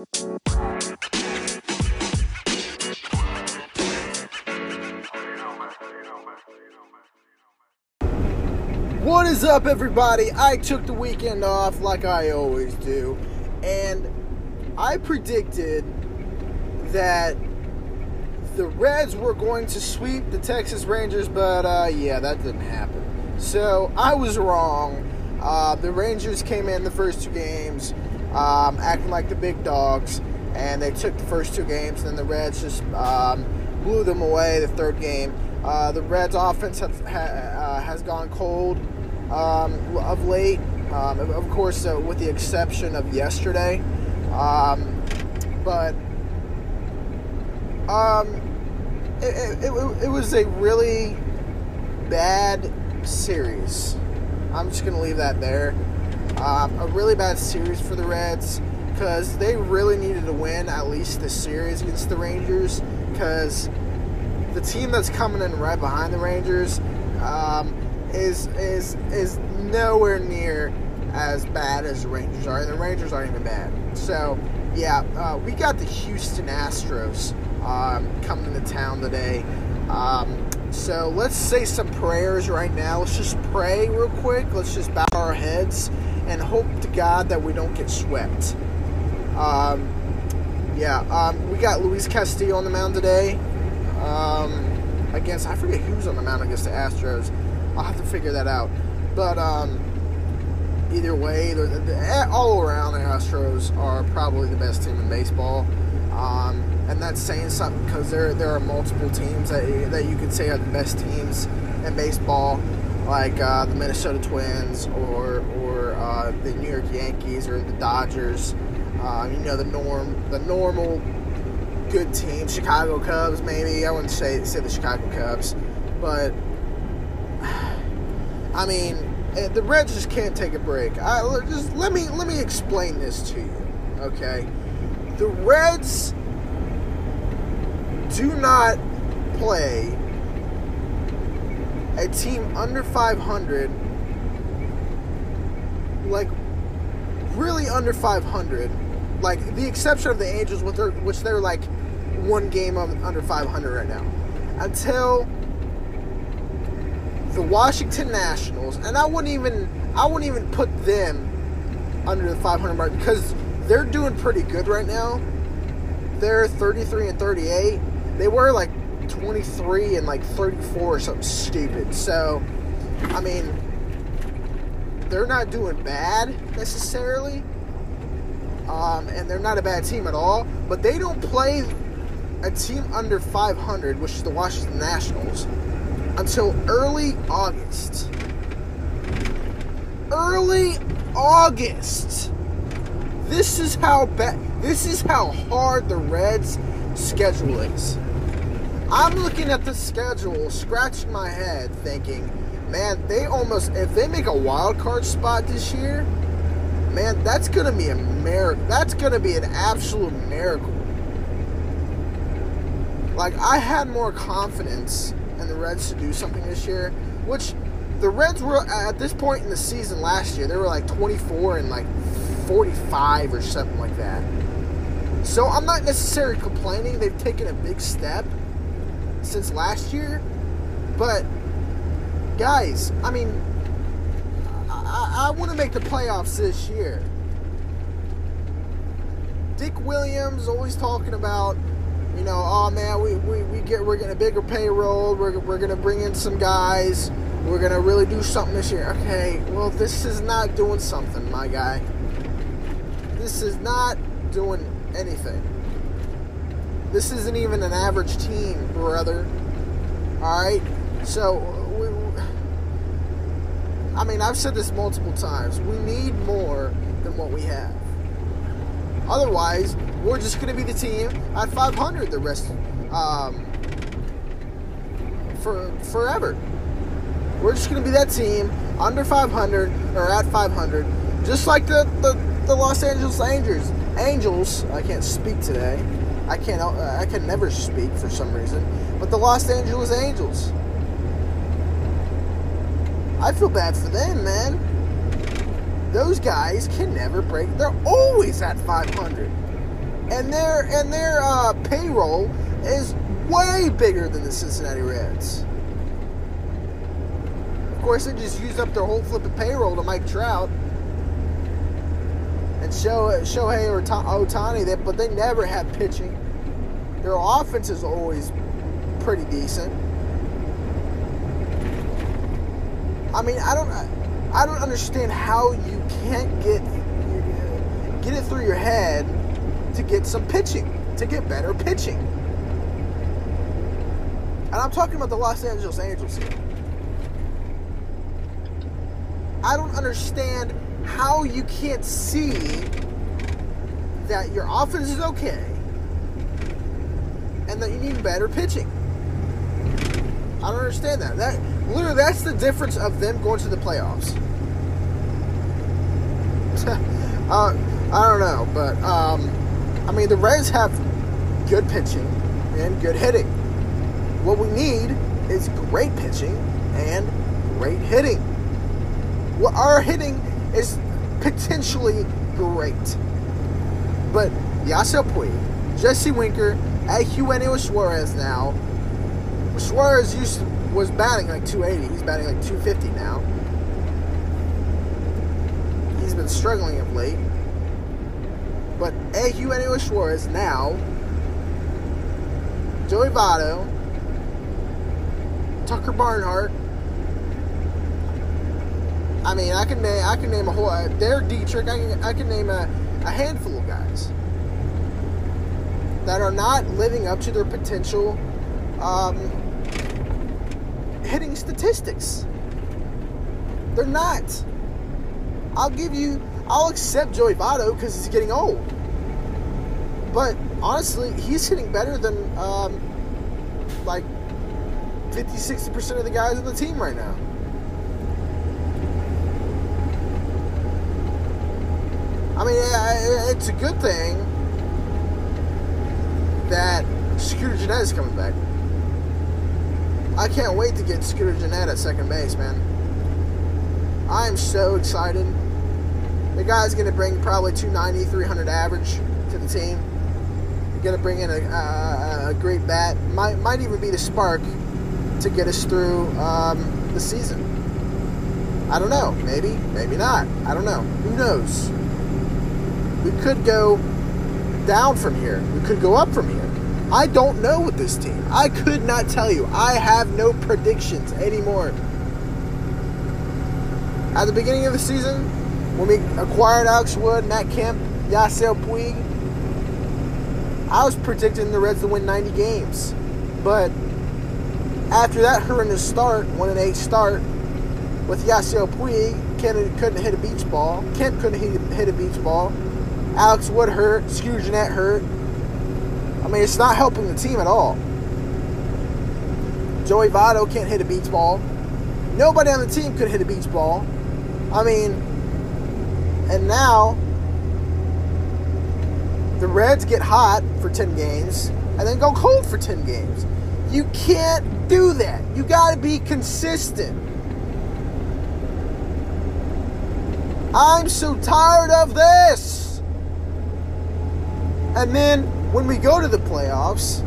What is up, everybody? I took the weekend off like I always do, and I predicted that the Reds were going to sweep the Texas Rangers, but uh, yeah, that didn't happen. So I was wrong. Uh, the Rangers came in the first two games um, acting like the big dogs, and they took the first two games, and then the Reds just um, blew them away the third game. Uh, the Reds' offense have, ha, uh, has gone cold um, of late, um, of course, uh, with the exception of yesterday. Um, but um, it, it, it, was a really bad series. I'm just going to leave that there. Um, a really bad series for the Reds because they really needed to win at least this series against the Rangers because the team that's coming in right behind the Rangers um, is is is nowhere near as bad as the Rangers are, and the Rangers aren't even bad. So, yeah, uh, we got the Houston Astros um, coming to town today. Um, so let's say some prayers right now. Let's just pray real quick. Let's just bow our heads and hope to God that we don't get swept. Um, yeah, um, we got Luis Castillo on the mound today. Um, against I forget who's on the mound against the Astros. I'll have to figure that out. But um, either way, the, the, all around the Astros are probably the best team in baseball. Um, and that's saying something because there there are multiple teams that that you could say are the best teams in baseball, like uh, the Minnesota Twins or or uh, the New York Yankees or the Dodgers. Uh, you know the norm the normal good teams, Chicago Cubs maybe. I wouldn't say say the Chicago Cubs, but I mean, eh, the Reds just can't take a break. I, just let me let me explain this to you, okay? The Reds do not play a team under 500, like really under 500, like the exception of the Angels, which they're, which they're like one game under 500 right now, until the Washington Nationals, and I wouldn't even I wouldn't even put them under the 500 mark because they're doing pretty good right now. They're 33 and 38. They were like 23 and like 34 or something stupid. So, I mean, they're not doing bad necessarily. Um, and they're not a bad team at all. But they don't play a team under 500, which is the Washington Nationals until early August. Early August. This is how bad. This is how hard the Reds' schedule is. I'm looking at the schedule, scratching my head, thinking, man, they almost if they make a wild card spot this year, man, that's gonna be a miracle. That's gonna be an absolute miracle. Like I had more confidence in the Reds to do something this year, which the Reds were at this point in the season last year, they were like 24 and like 45 or something like that. So I'm not necessarily complaining. They've taken a big step since last year. But, guys, I mean, I, I want to make the playoffs this year. Dick Williams always talking about you know, oh man, we, we, we get we're getting a bigger payroll. We're, we're gonna bring in some guys. We're gonna really do something this year. Okay, well this is not doing something, my guy. This is not doing anything. This isn't even an average team, brother. All right, so we, I mean, I've said this multiple times. We need more than what we have. Otherwise, we're just going to be the team at 500 the rest um, for forever. We're just going to be that team under 500 or at 500, just like the, the, the Los Angeles Angels. Angels, I can't speak today. I can't. I can never speak for some reason. But the Los Angeles Angels. I feel bad for them, man. Those guys can never break. They're always at 500. and their and their uh, payroll is way bigger than the Cincinnati Reds. Of course, they just used up their whole flipping payroll to Mike Trout and Shohei or Ohtani, that, but they never had pitching. Their offense is always pretty decent. I mean, I don't, I don't understand how you can't get get it through your head to get some pitching, to get better pitching. And I'm talking about the Los Angeles Angels here. I don't understand how you can't see that your offense is okay and that you need better pitching. I don't understand that. That literally that's the difference of them going to the playoffs. uh, I don't know, but um, I mean the Reds have good pitching and good hitting. What we need is great pitching and great hitting. What our hitting is potentially great. But Yasiel Puig, Jesse Winker, Eugenio Suarez now. Suarez used to, was batting like 280. He's batting like 250 now. He's been struggling of late. But Eugenio Suarez now. Joey Votto. Tucker Barnhart. I mean, I can name I can name a whole. Uh, Derek Dietrich. I can I can name a, a handful of guys that are not living up to their potential um, hitting statistics. They're not. I'll give you. I'll accept Joey Votto because he's getting old. But honestly, he's hitting better than um, like 50, 60% of the guys on the team right now. I mean, it's a good thing that Scooter is coming back. I can't wait to get Scooter Gennett at second base, man. I am so excited. The guy's going to bring probably 290, 300 average to the team. Going to bring in a, a, a, great bat. Might, might even be the spark to get us through um, the season. I don't know. Maybe, maybe not. I don't know. Who knows? We could go down from here. We could go up from here. I don't know with this team. I could not tell you. I have no predictions anymore. At the beginning of the season, when we acquired Alex Wood, Matt Kemp, Yasiel Puig, I was predicting the Reds to win 90 games. But after that horrendous start, 1 and 8 start, with Yasiel Puig, couldn't hit a beach ball. Kemp couldn't hit a beach ball. Alex Wood hurt. Scooter Gennett hurt. I mean, it's not helping the team at all. Joey Votto can't hit a beach ball. Nobody on the team could hit a beach ball. I mean, and now the Reds get hot for 10 games and then go cold for 10 games. You can't do that. You got to be consistent. I'm so tired of this. And then when we go to the playoffs,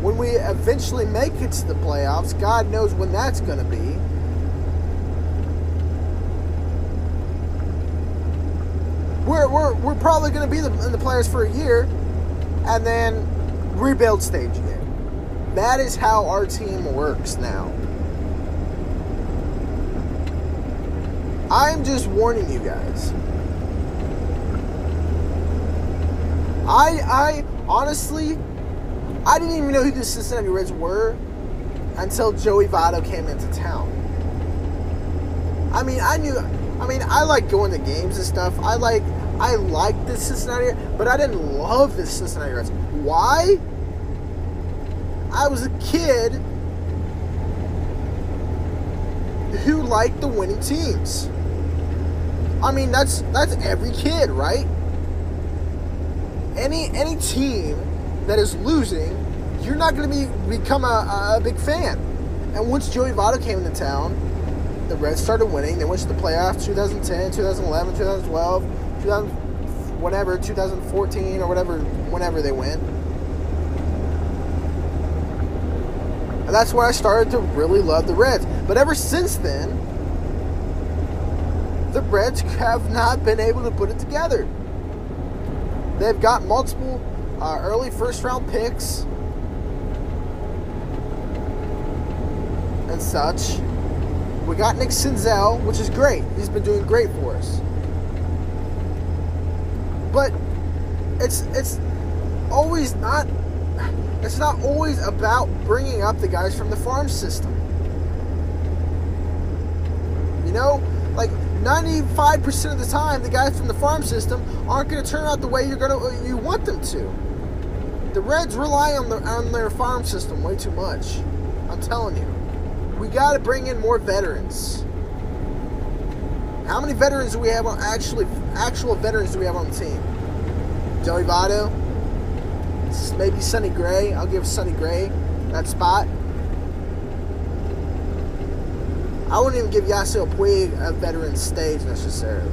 when we eventually make it to the playoffs, God knows when that's going to be. We're, we're, we're probably going to be the, in the players for a year and then rebuild stage again. That is how our team works now. I'm just warning you guys. I I honestly I didn't even know who the Cincinnati Reds were until Joey Votto came into town. I mean, I knew. I mean, I like going to games and stuff. I like I like the Cincinnati, but I didn't love the Cincinnati Reds. Why? I was a kid who liked the winning teams. I mean, that's that's every kid, right? Any any team that is losing, you're not going to be become a, a, big fan. And once Joey Votto came into town, the Reds started winning. They went to the playoffs 2010, 2011, 2012, whatever 2014 or whatever whenever they went. And that's when I started to really love the Reds. But ever since then, the Reds have not been able to put it together. They've got multiple uh, early first round picks and such. We got Nick Senzel, which is great. He's been doing great for us. But it's it's always not it's not always about bringing up the guys from the farm system. You know, 95% of the time, the guys from the farm system aren't going to turn out the way you're going to you want them to. The Reds rely on their on their farm system way too much. I'm telling you, we got to bring in more veterans. How many veterans do we have on actually actual veterans do we have on the team? Joey Votto, maybe Sonny Gray. I'll give Sonny Gray that spot. I wouldn't even give Yasiel Puig a veteran stage necessarily.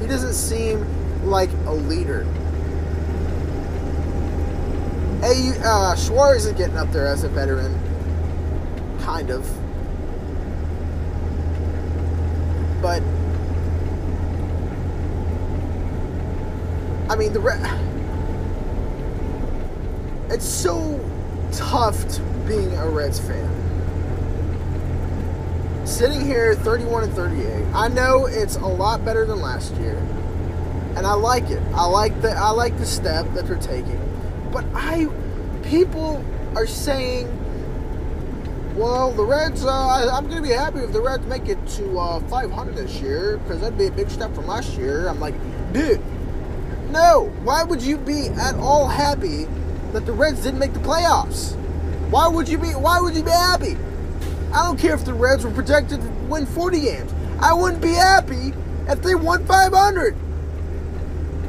He doesn't seem like a leader. Hey, uh, Suarez is getting up there as a veteran, kind of. But I mean, the it's so tough being a Reds fan. Sitting here 31 and 38. I know it's a lot better than last year. And I like it. I like the I like the step that they're taking. But I people are saying well, the Reds, uh, I, am to be happy if the Reds make it to uh, 500 this year because that'd be a big step from last year. I'm like, dude, no. Why would you be at all happy that the Reds didn't make the playoffs? Why would you be why would you be happy? I don't care if the Reds were projected to win 40 games. I wouldn't be happy if they won 500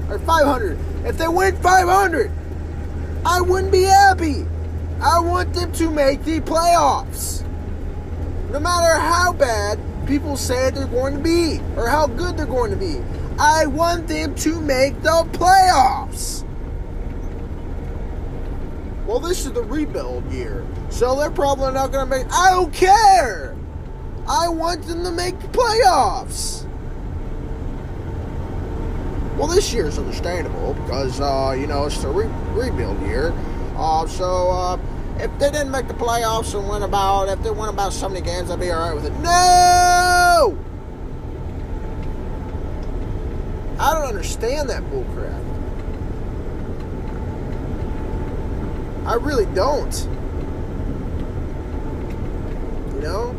or 500. If they win 500, I wouldn't be happy. I want them to make the playoffs. No matter how bad people say they're going to be or how good they're going to be. I want them to make the playoffs. Well, this is the rebuild year, so they're probably not going to make. I don't care. I want them to make the playoffs. Well, this year is understandable because uh, you know it's the re- rebuild year. Uh, so uh, if they didn't make the playoffs and win about, if they won about so many games, I'd be all right with it. No. I don't understand that bullcrap. I really don't. You know?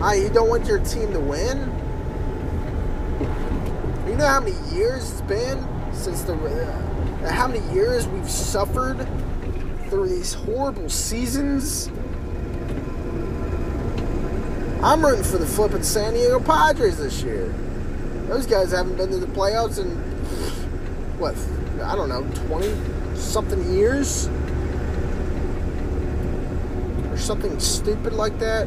I you don't want your team to win? You know how many years it's been since the uh, how many years we've suffered through these horrible seasons? I'm rooting for the flipping San Diego Padres this year. Those guys haven't been to the playoffs in what? I don't know, twenty something years, something stupid like that.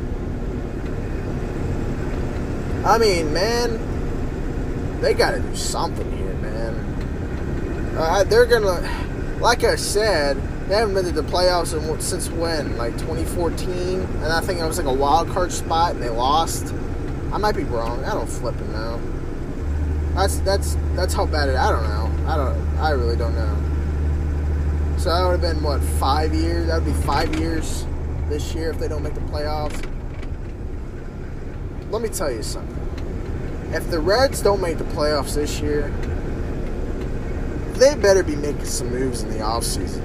I mean, man, they got to do something here, man. Uh, they're gonna, like I said, they haven't been to the playoffs in, since when? Like 2014, and I think it was like a wild card spot, and they lost. I might be wrong. I don't flip it now. That's that's that's how bad it. I don't know. I don't. I really don't know. So that would have been what five years. That would be five years this year if they don't make the playoffs. Let me tell you something. If the Reds don't make the playoffs this year, they better be making some moves in the offseason.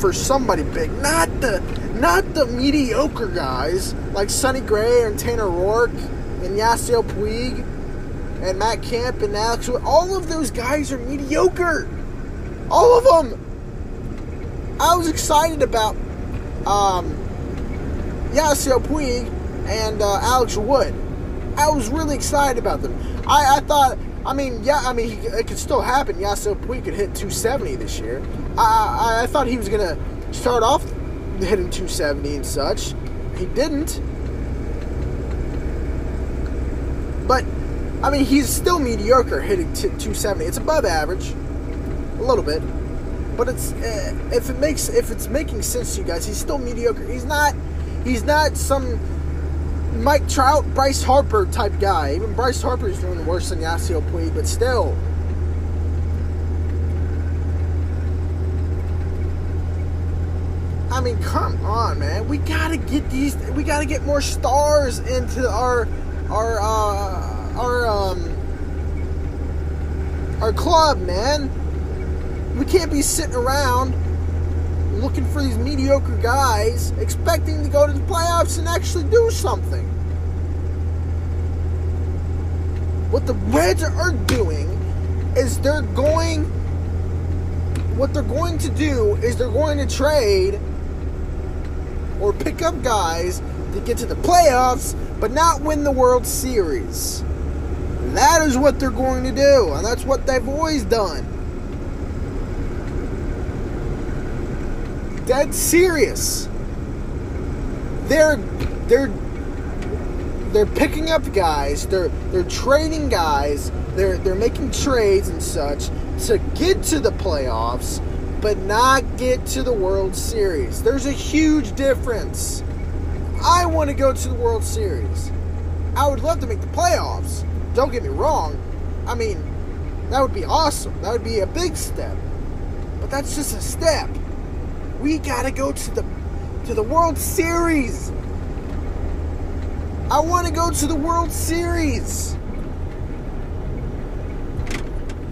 For somebody big, not the not the mediocre guys like Sonny Gray and Tanner Roark and Yasiel Puig and Matt Kemp and Alex. All of those guys are mediocre. All of them. I was excited about um, Yasiel Puig and uh, Alex Wood. I was really excited about them. I, I thought, I mean, yeah, I mean, it could still happen. Yasiel Puig could hit 270 this year. I, I, I thought he was going to start off hitting 270 and such. He didn't. But I mean, he's still mediocre hitting t- 270. It's above average, a little bit, but it's uh, if it makes if it's making sense to you guys, he's still mediocre. He's not he's not some Mike Trout, Bryce Harper type guy. Even Bryce Harper is doing worse than Yasiel Puig, but still. I mean, come on, man. We gotta get these. We gotta get more stars into our our uh, our um our club, man. We can't be sitting around looking for these mediocre guys, expecting to go to the playoffs and actually do something. What the Reds are doing is they're going. What they're going to do is they're going to trade or pick up guys to get to the playoffs, but not win the World Series. That is what they're going to do, and that's what they've always done. Dead serious. They're they're they're picking up guys. They're they're trading guys. They're they're making trades and such to get to the playoffs but not get to the World Series. There's a huge difference. I want to go to the World Series. I would love to make the playoffs. Don't get me wrong. I mean, that would be awesome. That would be a big step. But that's just a step. We got to go to the to the World Series. I want to go to the World Series.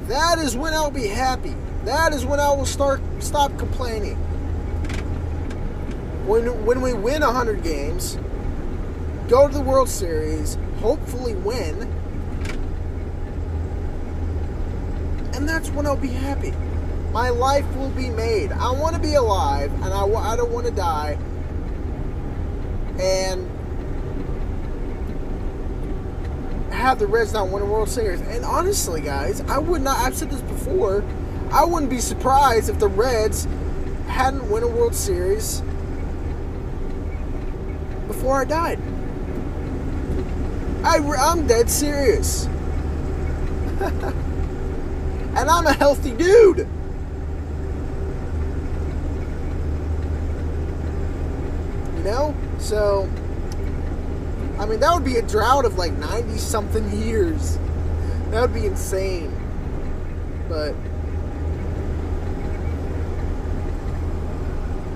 That is when I'll be happy. That is when I will start stop complaining. When when we win 100 games, go to the World Series, hopefully win, and that's when I'll be happy. My life will be made. I want to be alive, and I, I don't want to die. And have the Reds not win a World Series. And honestly, guys, I would not. I've said this before. I wouldn't be surprised if the Reds hadn't won a World Series before I died. I, I'm dead serious. and I'm a healthy dude. Know? So, I mean, that would be a drought of like 90 something years. That would be insane. But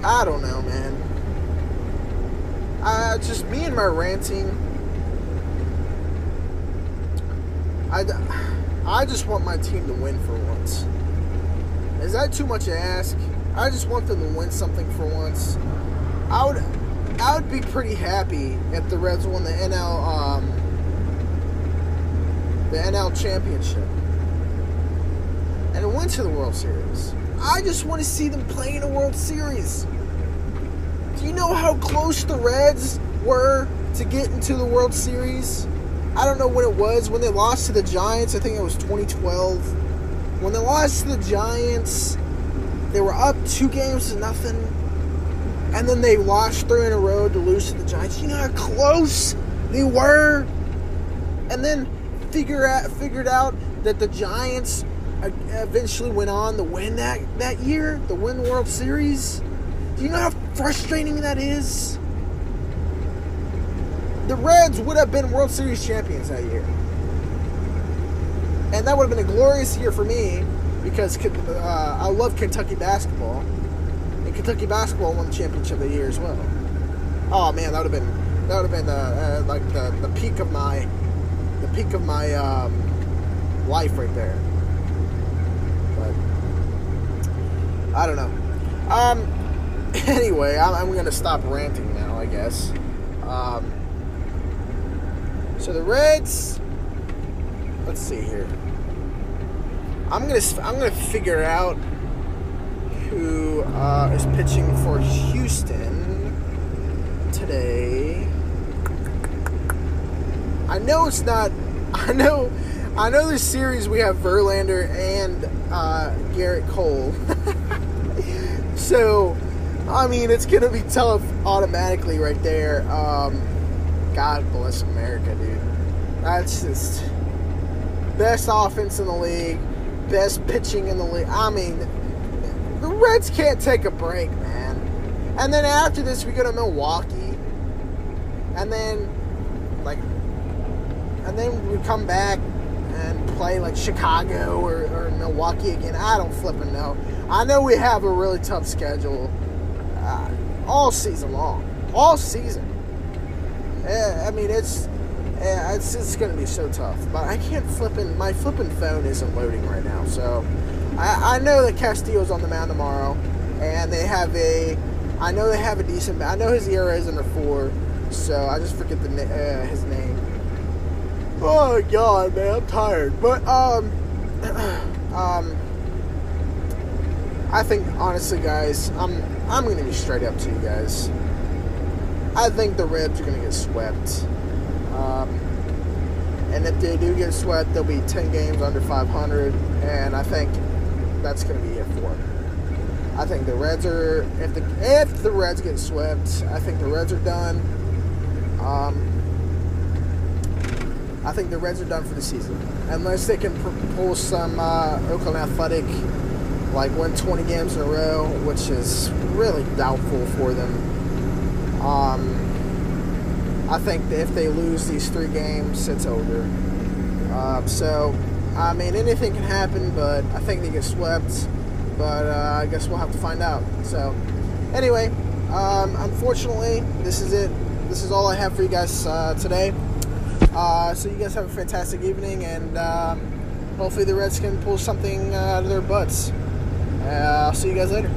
I don't know, man. Uh, just me and my ranting. I, I just want my team to win for once. Is that too much to ask? I just want them to win something for once. I would, I would be pretty happy if the Reds won the NL, um, the NL championship, and went to the World Series. I just want to see them play in a World Series. Do you know how close the Reds were to get into the World Series? I don't know when it was. When they lost to the Giants, I think it was 2012. When they lost to the Giants, they were up two games to nothing. And then they lost three in a row to lose to the Giants. You know how close they were? And then figure out, figured out that the Giants eventually went on to win that, that year, the win World Series. Do you know how frustrating that is? The Reds would have been World Series champions that year. And that would have been a glorious year for me because uh, I love Kentucky basketball. Kentucky basketball won the championship that year as well. Oh man, that would have been that would have been uh, uh, like the, the peak of my the peak of my um, life right there. But I don't know. Um, anyway, I'm, I'm to stop ranting now, I guess. Um, so the Reds. Let's see here. I'm gonna I'm gonna figure out who uh, is pitching for Houston today. I know it's not. I know. I know this series we have Verlander and uh, Gerrit Cole. So, I mean, it's to be tough automatically right there. Um, God bless America, dude. That's just. best offense in the league, best pitching in the league. I mean, the Reds can't take a break, man. And then after this, we go to Milwaukee, and then like, and then we come back and play like Chicago or, or Milwaukee again. I don't flipping know. I know we have a really tough schedule uh, all season long, all season. Uh, I mean, it's uh, it's it's gonna be so tough. But I can't flipping my flipping phone isn't loading right now, so I, I know that Castillo's on the mound tomorrow, and they have a. I know they have a decent. I know his ERA is under four, so I just forget the uh, his name. Oh God, man, I'm tired. But um, um, I think honestly, guys, I'm I'm gonna be straight up to you guys. I think the Reds are gonna get swept. Um, and if they do get swept, they'll be 10 games under 500, and I think that's going to be it for them. I think the Reds are if the if the Reds get swept, I think the Reds are done. Um, I think the Reds are done for the season, unless they can pull some uh, Oakland Athletic, like win 20 games in a row, which is really doubtful for them. Um, I think if they lose these three games, it's over. Uh, so, I mean, anything can happen, but I think they get swept. But uh, I guess we'll have to find out. So, anyway, um, unfortunately, this is it. This is all I have for you guys uh, today. Uh, so, you guys have a fantastic evening, and um, hopefully, the Reds can pull something uh, out of their butts. Uh, I'll see you guys later.